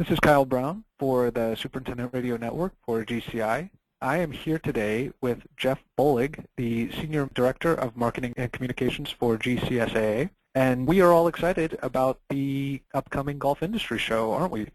This is Kyle Brown for the Superintendent Radio Network for GCI. I am here today with Jeff Bollig, the Senior Director of Marketing and Communications for GCSAA. And we are all excited about the upcoming golf industry show, aren't we?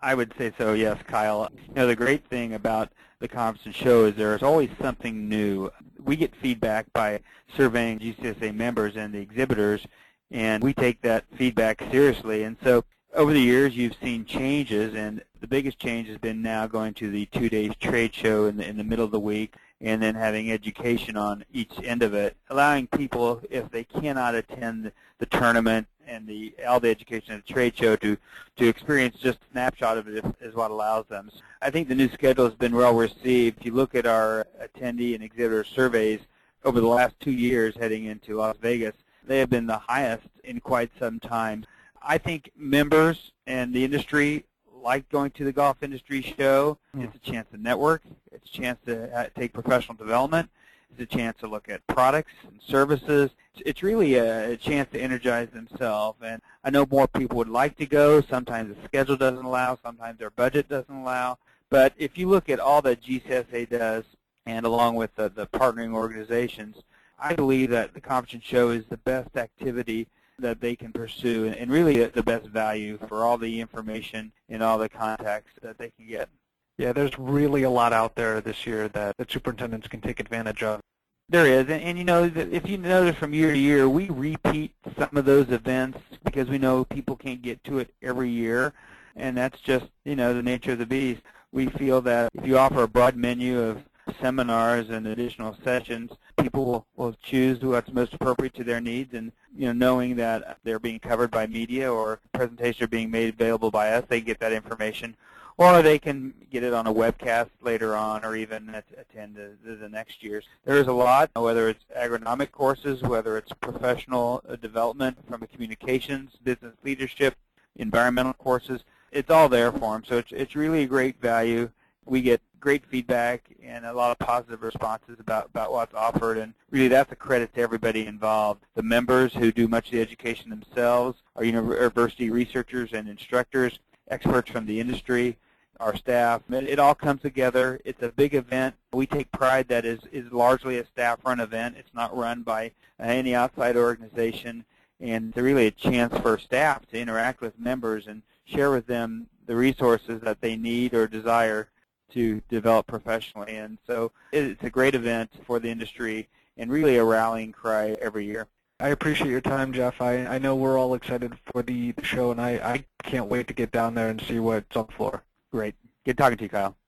I would say so, yes, Kyle. You know, the great thing about the conference and show is there's always something new. We get feedback by surveying GCSAA members and the exhibitors, and we take that feedback seriously. And so over the years, you've seen changes, and the biggest change has been now going to the two days trade show in the, in the middle of the week, and then having education on each end of it, allowing people, if they cannot attend the tournament and the all the education at the trade show, to to experience just a snapshot of it is what allows them. I think the new schedule has been well received. If you look at our attendee and exhibitor surveys over the last two years heading into Las Vegas, they have been the highest in quite some time. I think members and the industry like going to the golf industry show. Mm. It's a chance to network. It's a chance to uh, take professional development. It's a chance to look at products and services. It's really a, a chance to energize themselves. And I know more people would like to go. Sometimes the schedule doesn't allow. Sometimes their budget doesn't allow. But if you look at all that GCSAA does, and along with the, the partnering organizations, I believe that the conference show is the best activity that they can pursue and really the best value for all the information and all the contacts that they can get. Yeah, there's really a lot out there this year that the superintendents can take advantage of. There is, and, and you know, if you notice from year to year, we repeat some of those events because we know people can't get to it every year, and that's just, you know, the nature of the beast. We feel that if you offer a broad menu of seminars and additional sessions, people will, choose what's most appropriate to their needs and you know knowing that they're being covered by media or presentations are being made available by us, they get that information. Or they can get it on a webcast later on or even attend the, the next year's. There is a lot, whether it's agronomic courses, whether it's professional development from communications, business leadership, environmental courses. It's all there for them. So it's, it's really a great value. We get great feedback and a lot of positive responses about, about what's offered. And really that's a credit to everybody involved. The members who do much of the education themselves, our university researchers and instructors, experts from the industry, our staff. It all comes together. It's a big event. We take pride that is, is largely a staff-run event. It's not run by any outside organization. And it's really a chance for staff to interact with members and share with them the resources that they need or desire to develop professionally. And so it's a great event for the industry and really a rallying cry every year. I appreciate your time, Jeff. I, I know we're all excited for the, the show, and I, I can't wait to get down there and see what's on the floor. Great. Good talking to you, Kyle.